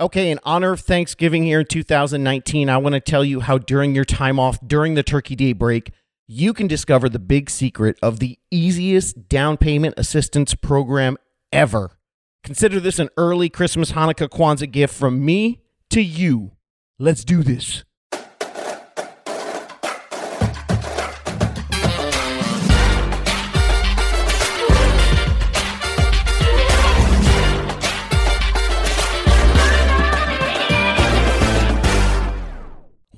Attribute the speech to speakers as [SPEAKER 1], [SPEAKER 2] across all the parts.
[SPEAKER 1] Okay, in honor of Thanksgiving here in 2019, I want to tell you how during your time off during the Turkey Day break, you can discover the big secret of the easiest down payment assistance program ever. Consider this an early Christmas, Hanukkah, Kwanzaa gift from me to you. Let's do this.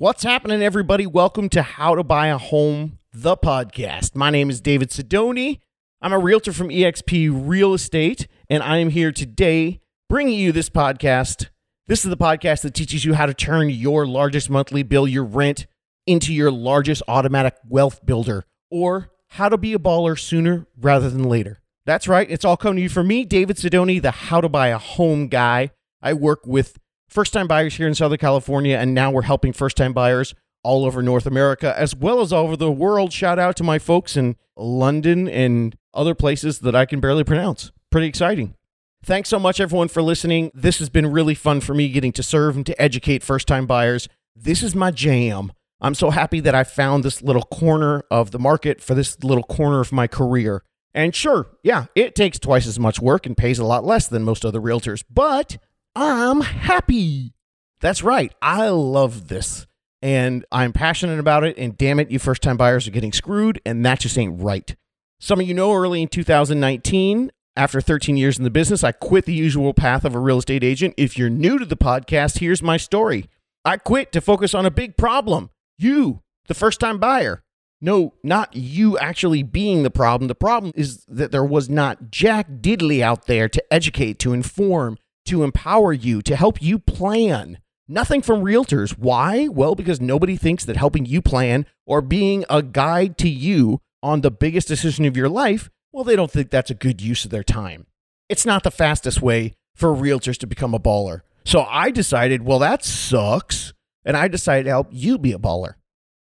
[SPEAKER 1] What's happening, everybody? Welcome to How to Buy a Home, the podcast. My name is David Sidoni. I'm a realtor from eXp Real Estate, and I am here today bringing you this podcast. This is the podcast that teaches you how to turn your largest monthly bill, your rent, into your largest automatic wealth builder, or how to be a baller sooner rather than later. That's right. It's all coming to you from me, David Sidoni, the How to Buy a Home guy. I work with first time buyers here in Southern California, and now we're helping first time buyers all over North America as well as all over the world. Shout out to my folks in London and other places that I can barely pronounce. Pretty exciting. Thanks so much, everyone, for listening. This has been really fun for me getting to serve and to educate first time buyers. This is my jam. I'm so happy that I found this little corner of the market for this little corner of my career. And sure, yeah, it takes twice as much work and pays a lot less than most other realtors, but I'm happy. That's right. I love this and I'm passionate about it. And damn it, you first time buyers are getting screwed, and that just ain't right. Some of you know early in 2019, after 13 years in the business, I quit the usual path of a real estate agent. If you're new to the podcast, here's my story. I quit to focus on a big problem you, the first time buyer. No, not you actually being the problem. The problem is that there was not Jack Diddley out there to educate, to inform, to empower you, to help you plan. Nothing from realtors. Why? Well, because nobody thinks that helping you plan or being a guide to you on the biggest decision of your life, well, they don't think that's a good use of their time. It's not the fastest way for realtors to become a baller. So I decided, well, that sucks. And I decided to help you be a baller.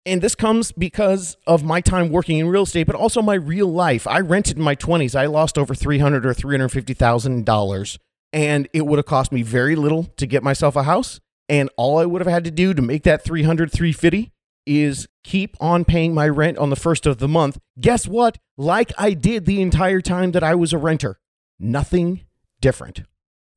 [SPEAKER 1] And this comes because of my time working in real estate, but also my real life. I rented in my 20s. I lost over 300 or $350,000 and it would have cost me very little to get myself a house. And all I would have had to do to make that 300 350 is keep on paying my rent on the first of the month. Guess what? Like I did the entire time that I was a renter. Nothing different.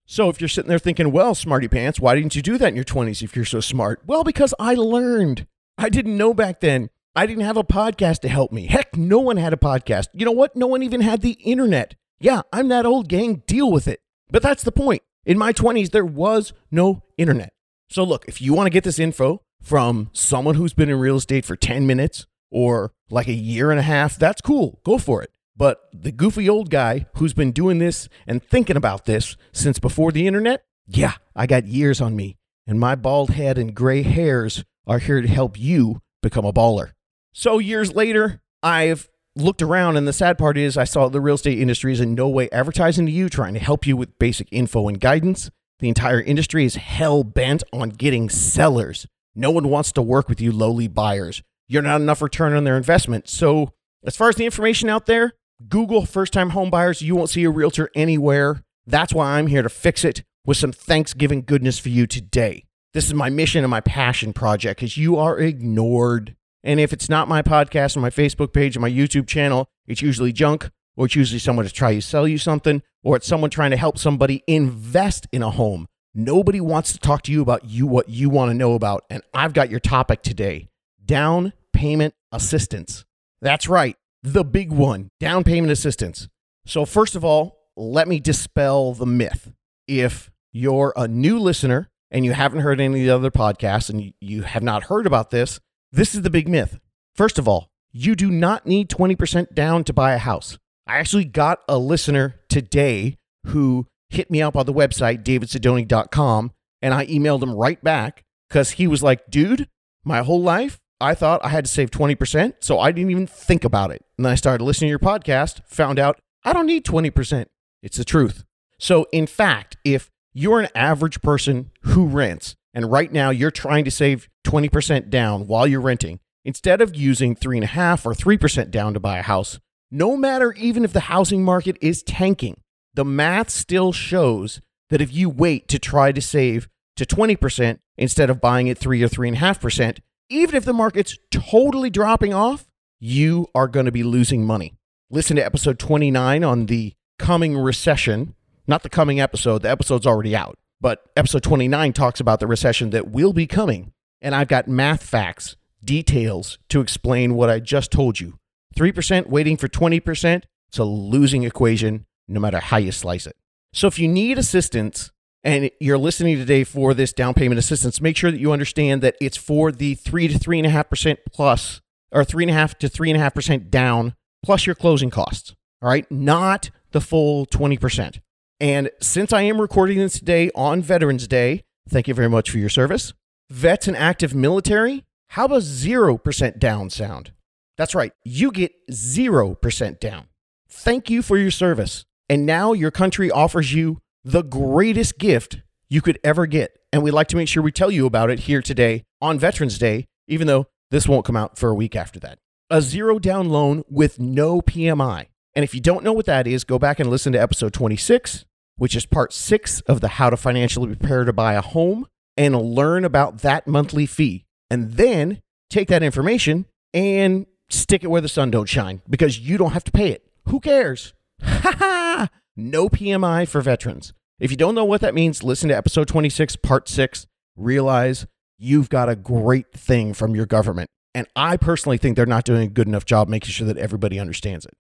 [SPEAKER 1] So if you're sitting there thinking well smarty pants why didn't you do that in your 20s if you're so smart? Well because I learned. I didn't know back then. I didn't have a podcast to help me. Heck no one had a podcast. You know what? No one even had the internet. Yeah I'm that old gang. Deal with it but that's the point. In my 20s, there was no internet. So, look, if you want to get this info from someone who's been in real estate for 10 minutes or like a year and a half, that's cool. Go for it. But the goofy old guy who's been doing this and thinking about this since before the internet, yeah, I got years on me. And my bald head and gray hairs are here to help you become a baller. So, years later, I've looked around, and the sad part is, I saw the real estate industry is in no way advertising to you, trying to help you with basic info and guidance. The entire industry is hell bent on getting sellers. No one wants to work with you, lowly buyers. You're not enough return on their investment. So, as far as the information out there, Google first time home buyers. You won't see a realtor anywhere. That's why I'm here to fix it with some Thanksgiving goodness for you today. This is my mission and my passion project because you are ignored. And if it's not my podcast or my Facebook page or my YouTube channel, it's usually junk or it's usually someone to try to sell you something or it's someone trying to help somebody invest in a home. Nobody wants to talk to you about you what you want to know about. And I've got your topic today. Down payment assistance. That's right. The big one, down payment assistance. So first of all, let me dispel the myth. If you're a new listener and you haven't heard any of the other podcasts and you have not heard about this, this is the big myth. First of all, you do not need 20% down to buy a house. I actually got a listener today who hit me up on the website, davidsidoni.com, and I emailed him right back because he was like, dude, my whole life, I thought I had to save 20%, so I didn't even think about it. And then I started listening to your podcast, found out I don't need 20%. It's the truth. So, in fact, if you're an average person who rents and right now you're trying to save 20% down while you're renting, instead of using 3.5 or 3% down to buy a house, no matter even if the housing market is tanking, the math still shows that if you wait to try to save to 20% instead of buying at 3 or 3.5%, even if the market's totally dropping off, you are going to be losing money. Listen to episode 29 on the coming recession, not the coming episode, the episode's already out, but episode 29 talks about the recession that will be coming. And I've got math facts, details to explain what I just told you. 3% waiting for 20%, it's a losing equation no matter how you slice it. So if you need assistance and you're listening today for this down payment assistance, make sure that you understand that it's for the three to three and a half percent plus, or three and a half to three and a half percent down plus your closing costs. All right, not the full 20%. And since I am recording this today on Veterans Day, thank you very much for your service. Vets and active military, how about 0% down sound? That's right, you get 0% down. Thank you for your service. And now your country offers you the greatest gift you could ever get. And we'd like to make sure we tell you about it here today on Veterans Day, even though this won't come out for a week after that. A zero down loan with no PMI. And if you don't know what that is, go back and listen to episode 26, which is part six of the How to Financially Prepare to Buy a Home, and learn about that monthly fee. And then take that information and stick it where the sun don't shine because you don't have to pay it. Who cares? Ha ha! No PMI for veterans. If you don't know what that means, listen to episode 26, part six. Realize you've got a great thing from your government. And I personally think they're not doing a good enough job making sure that everybody understands it.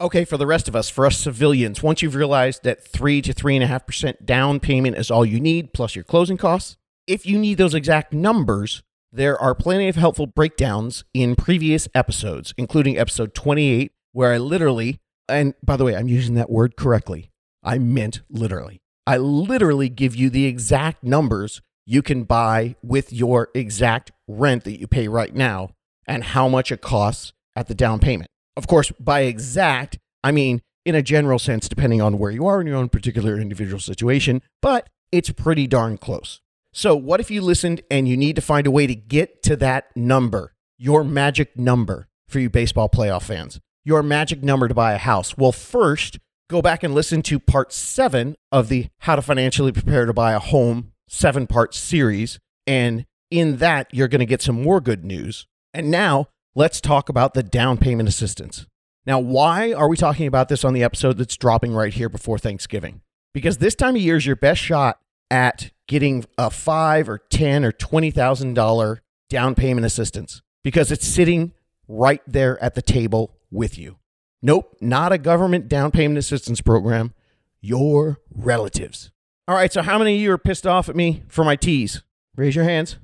[SPEAKER 1] Okay, for the rest of us, for us civilians, once you've realized that three to three and a half percent down payment is all you need, plus your closing costs, if you need those exact numbers, there are plenty of helpful breakdowns in previous episodes, including episode 28, where I literally, and by the way, I'm using that word correctly. I meant literally. I literally give you the exact numbers you can buy with your exact rent that you pay right now and how much it costs at the down payment. Of course, by exact, I mean in a general sense, depending on where you are in your own particular individual situation, but it's pretty darn close. So, what if you listened and you need to find a way to get to that number, your magic number for you baseball playoff fans, your magic number to buy a house? Well, first, go back and listen to part seven of the How to Financially Prepare to Buy a Home seven part series. And in that, you're going to get some more good news. And now, let's talk about the down payment assistance. Now, why are we talking about this on the episode that's dropping right here before Thanksgiving? Because this time of year is your best shot at getting a five or ten or twenty thousand dollar down payment assistance because it's sitting right there at the table with you. Nope, not a government down payment assistance program. Your relatives. All right, so how many of you are pissed off at me for my tease? Raise your hands.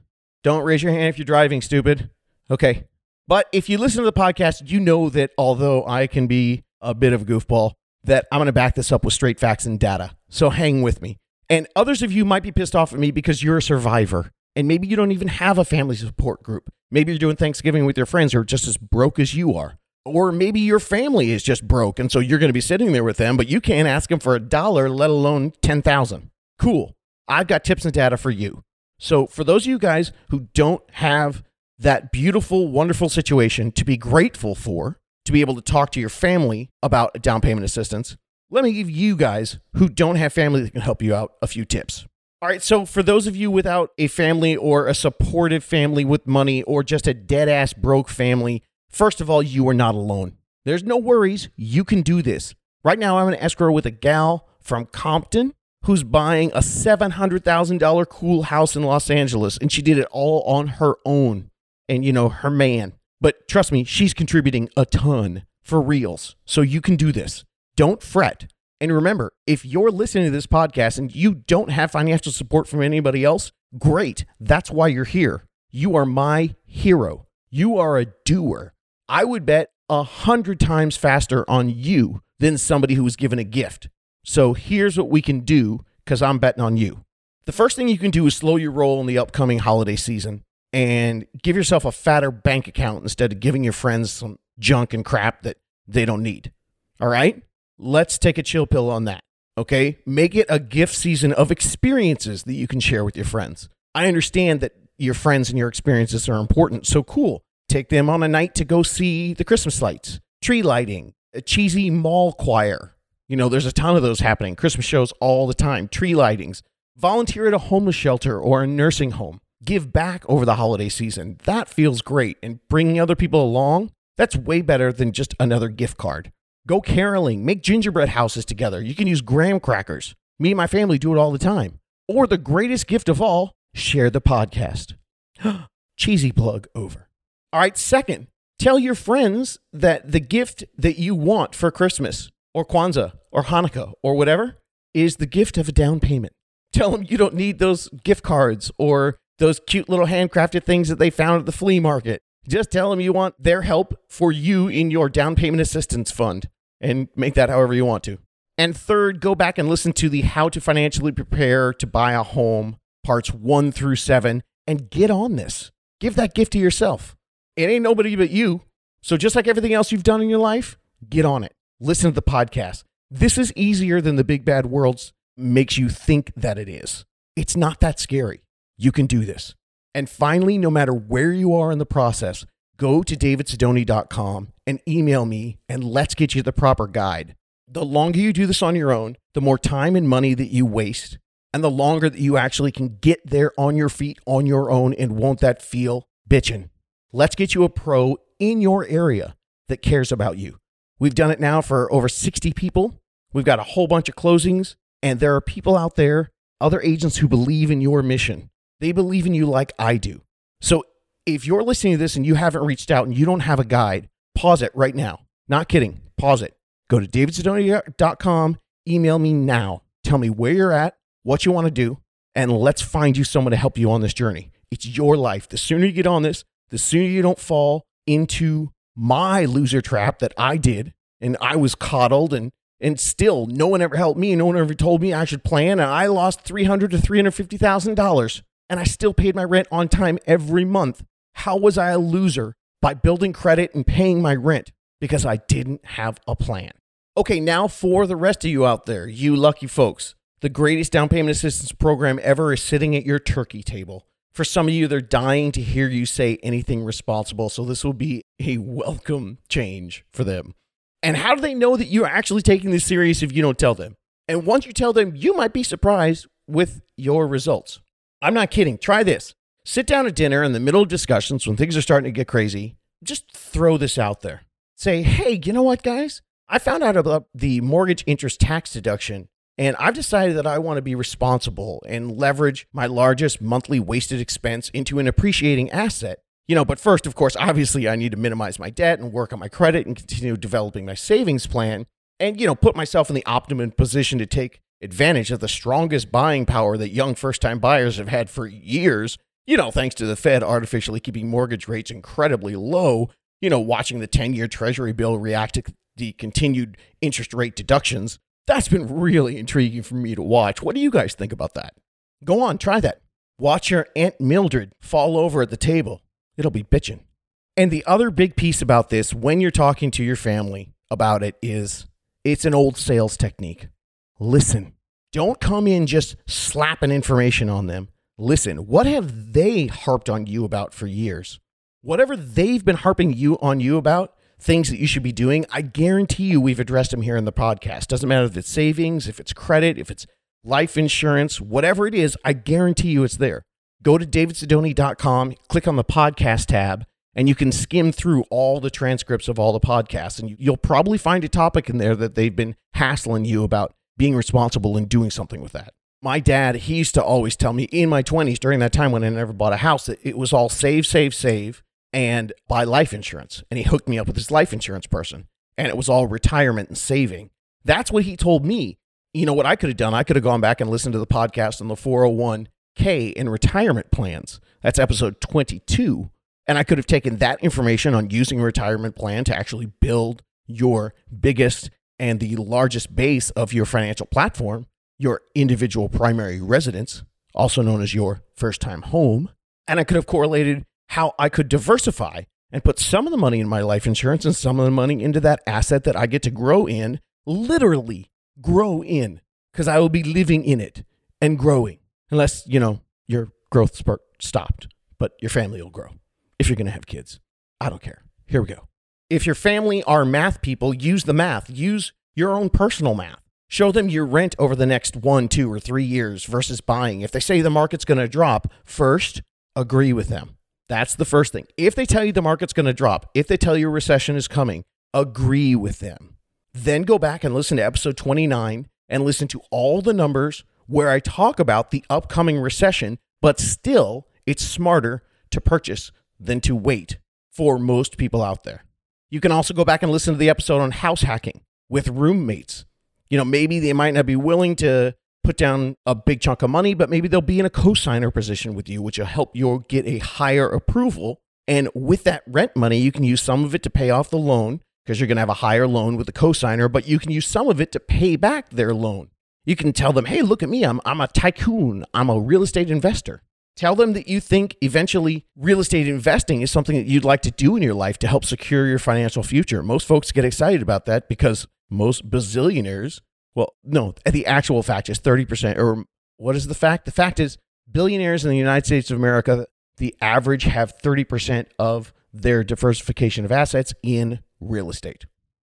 [SPEAKER 1] Don't raise your hand if you're driving, stupid. Okay. But if you listen to the podcast, you know that although I can be a bit of a goofball, that I'm going to back this up with straight facts and data. So hang with me. And others of you might be pissed off at me because you're a survivor and maybe you don't even have a family support group. Maybe you're doing Thanksgiving with your friends who are just as broke as you are. Or maybe your family is just broke and so you're going to be sitting there with them, but you can't ask them for a dollar, let alone 10,000. Cool. I've got tips and data for you. So, for those of you guys who don't have that beautiful, wonderful situation to be grateful for, to be able to talk to your family about down payment assistance, let me give you guys who don't have family that can help you out a few tips. All right, so for those of you without a family or a supportive family with money or just a dead ass broke family, first of all, you are not alone. There's no worries. You can do this. Right now, I'm an escrow with a gal from Compton who's buying a $700,000 cool house in Los Angeles, and she did it all on her own and, you know, her man. But trust me, she's contributing a ton for reals. So you can do this. Don't fret. And remember, if you're listening to this podcast and you don't have financial support from anybody else, great. That's why you're here. You are my hero. You are a doer. I would bet a hundred times faster on you than somebody who was given a gift. So here's what we can do because I'm betting on you. The first thing you can do is slow your roll in the upcoming holiday season and give yourself a fatter bank account instead of giving your friends some junk and crap that they don't need. All right? Let's take a chill pill on that. Okay? Make it a gift season of experiences that you can share with your friends. I understand that your friends and your experiences are important. So cool. Take them on a night to go see the Christmas lights, tree lighting, a cheesy mall choir, you know, there's a ton of those happening. Christmas shows all the time, tree lightings. Volunteer at a homeless shelter or a nursing home. Give back over the holiday season. That feels great. And bringing other people along, that's way better than just another gift card. Go caroling, make gingerbread houses together. You can use graham crackers. Me and my family do it all the time. Or the greatest gift of all, share the podcast. Cheesy plug over. All right, second, tell your friends that the gift that you want for Christmas or Kwanzaa or Hanukkah or whatever is the gift of a down payment. Tell them you don't need those gift cards or those cute little handcrafted things that they found at the flea market. Just tell them you want their help for you in your down payment assistance fund and make that however you want to. And third, go back and listen to the How to Financially Prepare to Buy a Home parts one through seven and get on this. Give that gift to yourself. It ain't nobody but you. So, just like everything else you've done in your life, get on it. Listen to the podcast. This is easier than the big bad worlds makes you think that it is. It's not that scary. You can do this. And finally, no matter where you are in the process, go to davidsidoni.com and email me and let's get you the proper guide. The longer you do this on your own, the more time and money that you waste, and the longer that you actually can get there on your feet on your own and won't that feel bitchin'. Let's get you a pro in your area that cares about you. We've done it now for over 60 people. We've got a whole bunch of closings, and there are people out there, other agents who believe in your mission. They believe in you like I do. So if you're listening to this and you haven't reached out and you don't have a guide, pause it right now. Not kidding. Pause it. Go to davidsidoni.com, email me now. Tell me where you're at, what you want to do, and let's find you someone to help you on this journey. It's your life. The sooner you get on this, the sooner you don't fall into my loser trap that I did and I was coddled and and still no one ever helped me and no one ever told me I should plan and I lost 300 to 350,000 dollars and I still paid my rent on time every month. How was I a loser by building credit and paying my rent because I didn't have a plan? Okay, now for the rest of you out there, you lucky folks. The greatest down payment assistance program ever is sitting at your turkey table. For some of you, they're dying to hear you say anything responsible, so this will be a welcome change for them. And how do they know that you're actually taking this serious if you don't tell them? And once you tell them, you might be surprised with your results. I'm not kidding. Try this. Sit down at dinner in the middle of discussions when things are starting to get crazy. Just throw this out there. Say, hey, you know what, guys? I found out about the mortgage interest tax deduction and I've decided that I want to be responsible and leverage my largest monthly wasted expense into an appreciating asset. You know, but first, of course, obviously, I need to minimize my debt and work on my credit and continue developing my savings plan and, you know, put myself in the optimum position to take advantage of the strongest buying power that young first time buyers have had for years. You know, thanks to the Fed artificially keeping mortgage rates incredibly low, you know, watching the 10 year Treasury bill react to the continued interest rate deductions that's been really intriguing for me to watch. What do you guys think about that? Go on, try that. Watch your Aunt Mildred fall over at the table. It'll be bitching. And the other big piece about this when you're talking to your family about it is it's an old sales technique. Listen. Don't come in just slapping information on them. Listen, what have they harped on you about for years? Whatever they've been harping you on you about, things that you should be doing, I guarantee you we've addressed them here in the podcast. Doesn't matter if it's savings, if it's credit, if it's life insurance, whatever it is, I guarantee you it's there. Go to davidsidoni.com, click on the podcast tab, and you can skim through all the transcripts of all the podcasts. And you'll probably find a topic in there that they've been hassling you about being responsible and doing something with that. My dad, he used to always tell me in my 20s during that time when I never bought a house that it was all save, save, save and buy life insurance. And he hooked me up with this life insurance person. And it was all retirement and saving. That's what he told me. You know what I could have done? I could have gone back and listened to the podcast on the 401k in retirement plans. That's episode 22. And I could have taken that information on using a retirement plan to actually build your biggest and the largest base of your financial platform, your individual primary residence, also known as your first time home. And I could have correlated how I could diversify and put some of the money in my life insurance and some of the money into that asset that I get to grow in, literally grow in, because I will be living in it and growing, unless, you know, your growth spurt stopped, but your family will grow if you're going to have kids. I don't care. Here we go. If your family are math people, use the math, use your own personal math. Show them your rent over the next one, two, or three years versus buying. If they say the market's going to drop, first, agree with them. That's the first thing. If they tell you the market's going to drop, if they tell you a recession is coming, agree with them. Then go back and listen to episode 29 and listen to all the numbers where I talk about the upcoming recession, but still, it's smarter to purchase than to wait for most people out there. You can also go back and listen to the episode on house hacking with roommates you know, maybe they might not be willing to put down a big chunk of money, but maybe they'll be in a cosigner position with you, which will help you get a higher approval. And with that rent money, you can use some of it to pay off the loan because you're going to have a higher loan with the cosigner, but you can use some of it to pay back their loan. You can tell them, hey, look at me. I'm, I'm a tycoon. I'm a real estate investor. Tell them that you think eventually real estate investing is something that you'd like to do in your life to help secure your financial future. Most folks get excited about that because most bazillionaires, well, no, the actual fact is 30%, or what is the fact? The fact is billionaires in the United States of America, the average have 30% of their diversification of assets in real estate.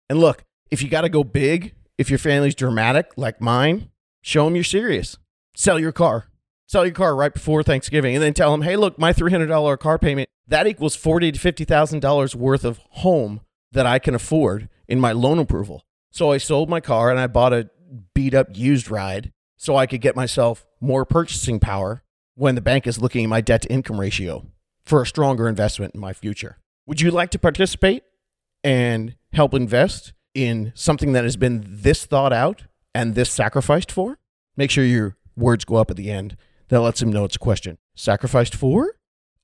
[SPEAKER 1] And look, if you got to go big, if your family's dramatic like mine, show them you're serious. Sell your car. Sell your car right before Thanksgiving and then tell them, hey, look, my $300 car payment, that equals forty to $50,000 worth of home that I can afford in my loan approval. So I sold my car and I bought a beat up used ride so I could get myself more purchasing power when the bank is looking at my debt to income ratio for a stronger investment in my future. Would you like to participate and help invest in something that has been this thought out and this sacrificed for? Make sure your words go up at the end. That lets him know it's a question. Sacrificed for?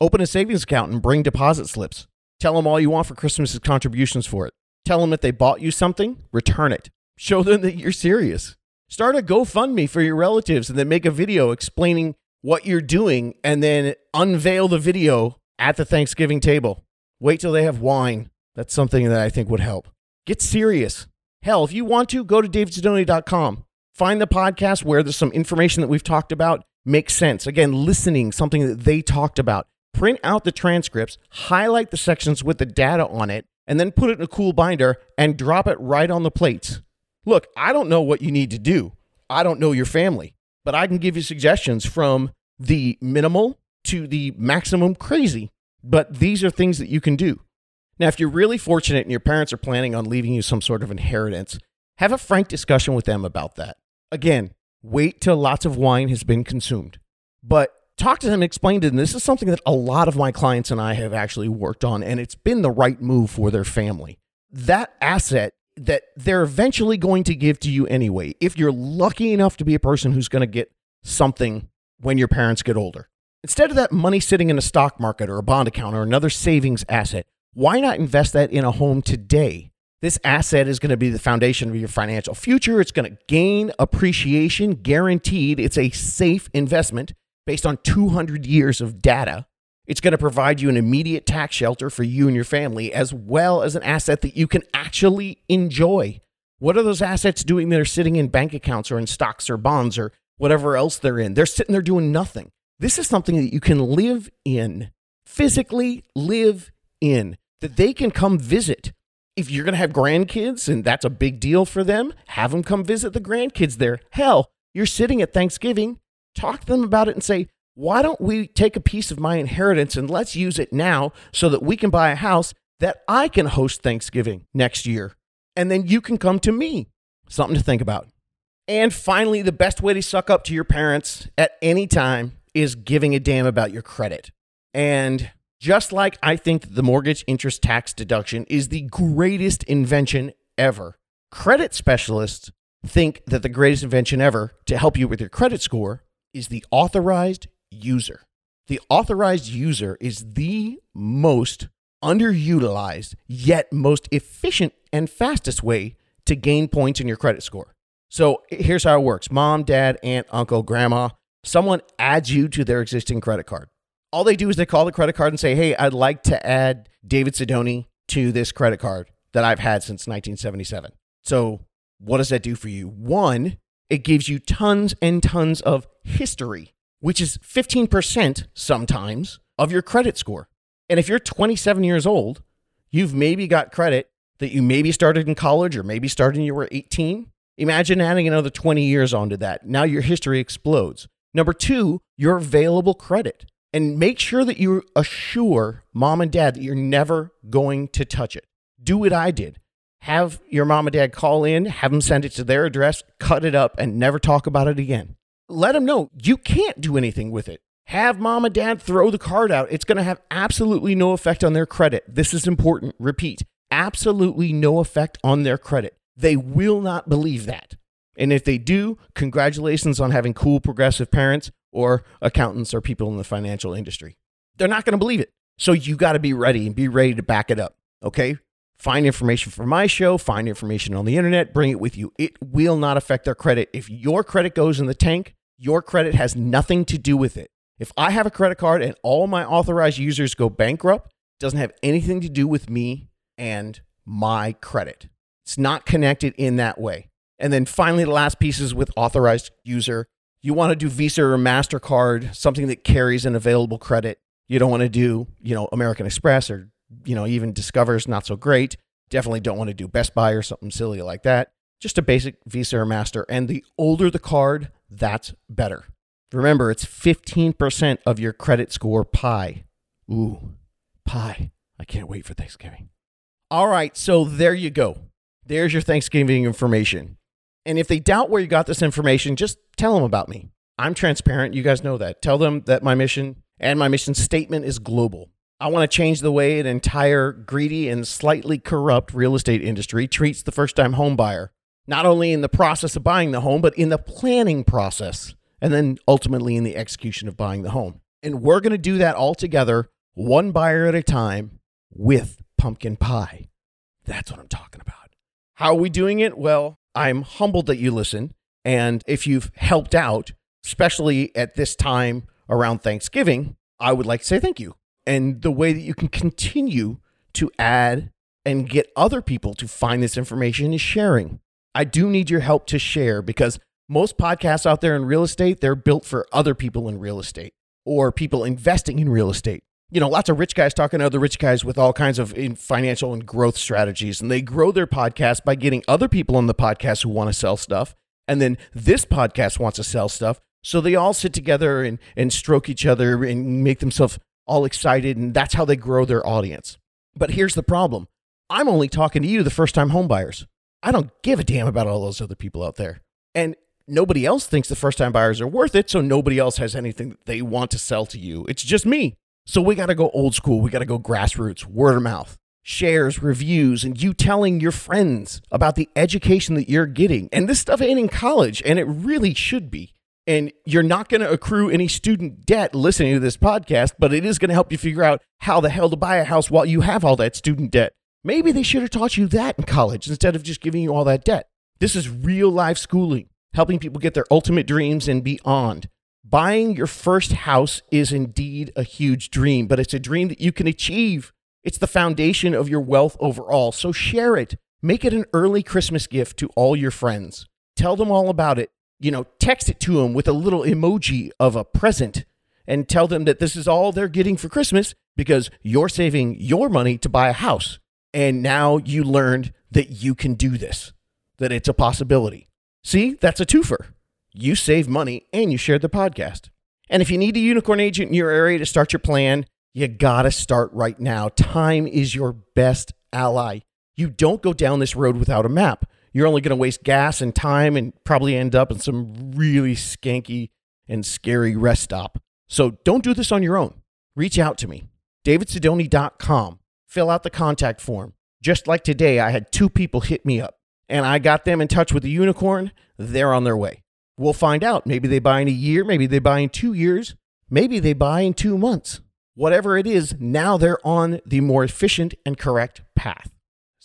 [SPEAKER 1] Open a savings account and bring deposit slips. Tell them all you want for Christmas as contributions for it. Tell them that they bought you something, return it. Show them that you're serious. Start a GoFundMe for your relatives and then make a video explaining what you're doing and then unveil the video at the Thanksgiving table. Wait till they have wine. That's something that I think would help. Get serious. Hell, if you want to, go to davidsidoni.com. Find the podcast where there's some information that we've talked about makes sense. Again, listening, something that they talked about. Print out the transcripts, highlight the sections with the data on it, and then put it in a cool binder and drop it right on the plates. Look, I don't know what you need to do. I don't know your family, but I can give you suggestions from the minimal to the maximum crazy. But these are things that you can do. Now, if you're really fortunate and your parents are planning on leaving you some sort of inheritance, have a frank discussion with them about that. Again, wait till lots of wine has been consumed. But talk to them and explain to them this is something that a lot of my clients and I have actually worked on, and it's been the right move for their family. That asset that they're eventually going to give to you anyway, if you're lucky enough to be a person who's going to get something when your parents get older. Instead of that money sitting in a stock market or a bond account or another savings asset, why not invest that in a home today? This asset is going to be the foundation of your financial future. It's going to gain appreciation, guaranteed. It's a safe investment based on 200 years of data. It's going to provide you an immediate tax shelter for you and your family, as well as an asset that you can actually enjoy. What are those assets doing that are sitting in bank accounts or in stocks or bonds or whatever else they're in? They're sitting there doing nothing. This is something that you can live in, physically live in, that they can come visit. If you're going to have grandkids and that's a big deal for them, have them come visit the grandkids there. Hell, you're sitting at Thanksgiving talk to them about it and say, why don't we take a piece of my inheritance and let's use it now so that we can buy a house that I can host Thanksgiving next year? And then you can come to me. Something to think about. And finally, the best way to suck up to your parents at any time is giving a damn about your credit. And just like I think the mortgage interest tax deduction is the greatest invention ever, credit specialists think that the greatest invention ever to help you with your credit score is the authorized user. The authorized user is the most underutilized, yet most efficient and fastest way to gain points in your credit score. So here's how it works mom, dad, aunt, uncle, grandma, someone adds you to their existing credit card. All they do is they call the credit card and say, Hey, I'd like to add David Sidoni to this credit card that I've had since 1977. So, what does that do for you? One, it gives you tons and tons of history, which is 15% sometimes of your credit score. And if you're 27 years old, you've maybe got credit that you maybe started in college or maybe started when you were 18. Imagine adding another 20 years onto that. Now your history explodes. Number two, your available credit. And make sure that you assure mom and dad that you're never going to touch it. Do what I did. Have your mom and dad call in, have them send it to their address, cut it up, and never talk about it again. Let them know you can't do anything with it. Have mom and dad throw the card out. It's going to have absolutely no effect on their credit. This is important. Repeat absolutely no effect on their credit. They will not believe that. And if they do, congratulations on having cool progressive parents or accountants or people in the financial industry. They're not going to believe it. So you got to be ready and be ready to back it up. Okay? Find information for my show, find information on the internet, bring it with you. It will not affect their credit. If your credit goes in the tank, your credit has nothing to do with it. If I have a credit card and all my authorized users go bankrupt, it doesn't have anything to do with me and my credit. It's not connected in that way. And then finally, the last piece is with authorized user. You want to do Visa or MasterCard, something that carries an available credit. You don't want to do, you know, American Express or, you know, even Discover's not so great. Definitely don't want to do Best Buy or something silly like that. Just a basic Visa or Master. And the older the card, that's better. Remember, it's 15% of your credit score pie. Ooh, pie. I can't wait for Thanksgiving. All right, so there you go. There's your Thanksgiving information. And if they doubt where you got this information, just tell them about me. I'm transparent. You guys know that. Tell them that my mission and my mission statement is global. I want to change the way an entire greedy and slightly corrupt real estate industry treats the first time home buyer, not only in the process of buying the home, but in the planning process, and then ultimately in the execution of buying the home. And we're going to do that all together, one buyer at a time, with pumpkin pie. That's what I'm talking about. How are we doing it? Well, I'm humbled that you listen. And if you've helped out, especially at this time around Thanksgiving, I would like to say thank you. And the way that you can continue to add and get other people to find this information is sharing. I do need your help to share because most podcasts out there in real estate, they're built for other people in real estate or people investing in real estate you know, lots of rich guys talking to other rich guys with all kinds of financial and growth strategies. And they grow their podcast by getting other people on the podcast who want to sell stuff. And then this podcast wants to sell stuff. So they all sit together and, and stroke each other and make themselves all excited. And that's how they grow their audience. But here's the problem I'm only talking to you, the first time homebuyers. I don't give a damn about all those other people out there. And nobody else thinks the first time buyers are worth it. So nobody else has anything that they want to sell to you. It's just me. So we got to go old school. We got to go grassroots, word of mouth, shares, reviews, and you telling your friends about the education that you're getting. And this stuff ain't in college, and it really should be. And you're not going to accrue any student debt listening to this podcast, but it is going to help you figure out how the hell to buy a house while you have all that student debt. Maybe they should have taught you that in college instead of just giving you all that debt. This is real life schooling, helping people get their ultimate dreams and beyond. Buying your first house is indeed a huge dream, but it's a dream that you can achieve. It's the foundation of your wealth overall. So share it. Make it an early Christmas gift to all your friends. Tell them all about it. You know, text it to them with a little emoji of a present and tell them that this is all they're getting for Christmas because you're saving your money to buy a house. And now you learned that you can do this, that it's a possibility. See, that's a twofer you save money and you shared the podcast. And if you need a unicorn agent in your area to start your plan, you gotta start right now. Time is your best ally. You don't go down this road without a map. You're only gonna waste gas and time and probably end up in some really skanky and scary rest stop. So don't do this on your own. Reach out to me, davidsidoni.com. Fill out the contact form. Just like today, I had two people hit me up and I got them in touch with the unicorn. They're on their way. We'll find out. Maybe they buy in a year, maybe they buy in two years, maybe they buy in two months. Whatever it is, now they're on the more efficient and correct path.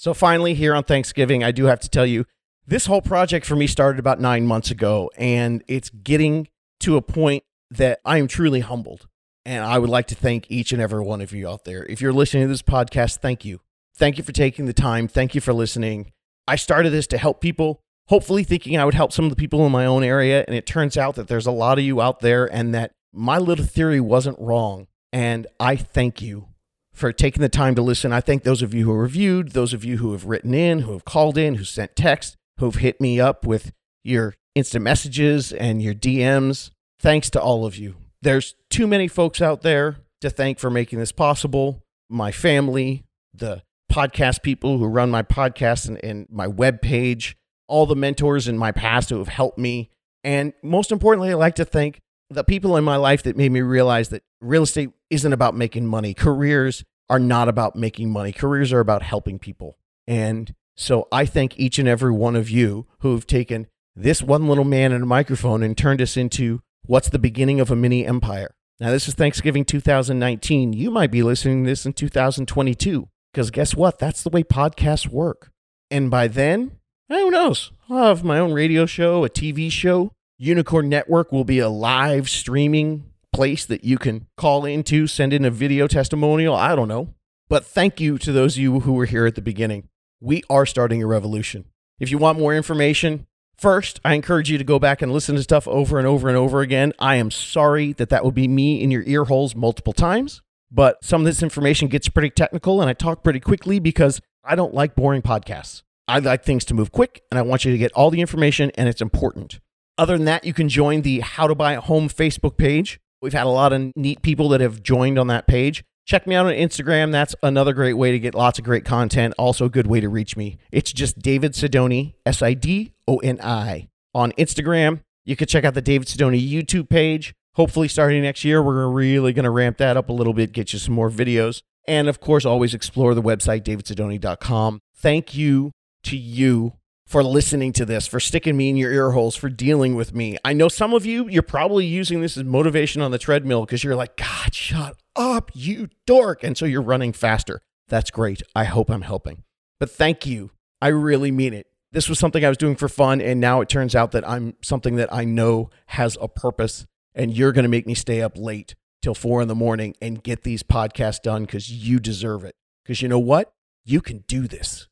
[SPEAKER 1] So, finally, here on Thanksgiving, I do have to tell you this whole project for me started about nine months ago, and it's getting to a point that I am truly humbled. And I would like to thank each and every one of you out there. If you're listening to this podcast, thank you. Thank you for taking the time. Thank you for listening. I started this to help people hopefully thinking I would help some of the people in my own area. And it turns out that there's a lot of you out there and that my little theory wasn't wrong. And I thank you for taking the time to listen. I thank those of you who reviewed, those of you who have written in, who have called in, who sent text, who've hit me up with your instant messages and your DMs. Thanks to all of you. There's too many folks out there to thank for making this possible. My family, the podcast people who run my podcast and, and my web page, all the mentors in my past who have helped me. And most importantly, I like to thank the people in my life that made me realize that real estate isn't about making money. Careers are not about making money. Careers are about helping people. And so I thank each and every one of you who have taken this one little man and a microphone and turned us into what's the beginning of a mini empire. Now, this is Thanksgiving 2019. You might be listening to this in 2022 because guess what? That's the way podcasts work. And by then, who knows? I'll have my own radio show, a TV show. Unicorn Network will be a live streaming place that you can call into, send in a video testimonial. I don't know. But thank you to those of you who were here at the beginning. We are starting a revolution. If you want more information, First, I encourage you to go back and listen to stuff over and over and over again. I am sorry that that would be me in your ear holes multiple times, but some of this information gets pretty technical and I talk pretty quickly because I don't like boring podcasts. I like things to move quick and I want you to get all the information and it's important. Other than that, you can join the How to Buy a Home Facebook page. We've had a lot of neat people that have joined on that page. Check me out on Instagram. That's another great way to get lots of great content. Also, a good way to reach me. It's just David Sidoni, S I D O N I. On Instagram, you can check out the David Sidoni YouTube page. Hopefully, starting next year, we're really going to ramp that up a little bit, get you some more videos. And of course, always explore the website, davidsidoni.com. Thank you to you for listening to this, for sticking me in your ear holes, for dealing with me. I know some of you, you're probably using this as motivation on the treadmill because you're like, God, shut up, you dork. And so you're running faster. That's great. I hope I'm helping. But thank you. I really mean it. This was something I was doing for fun. And now it turns out that I'm something that I know has a purpose. And you're going to make me stay up late till four in the morning and get these podcasts done because you deserve it. Because you know what? You can do this.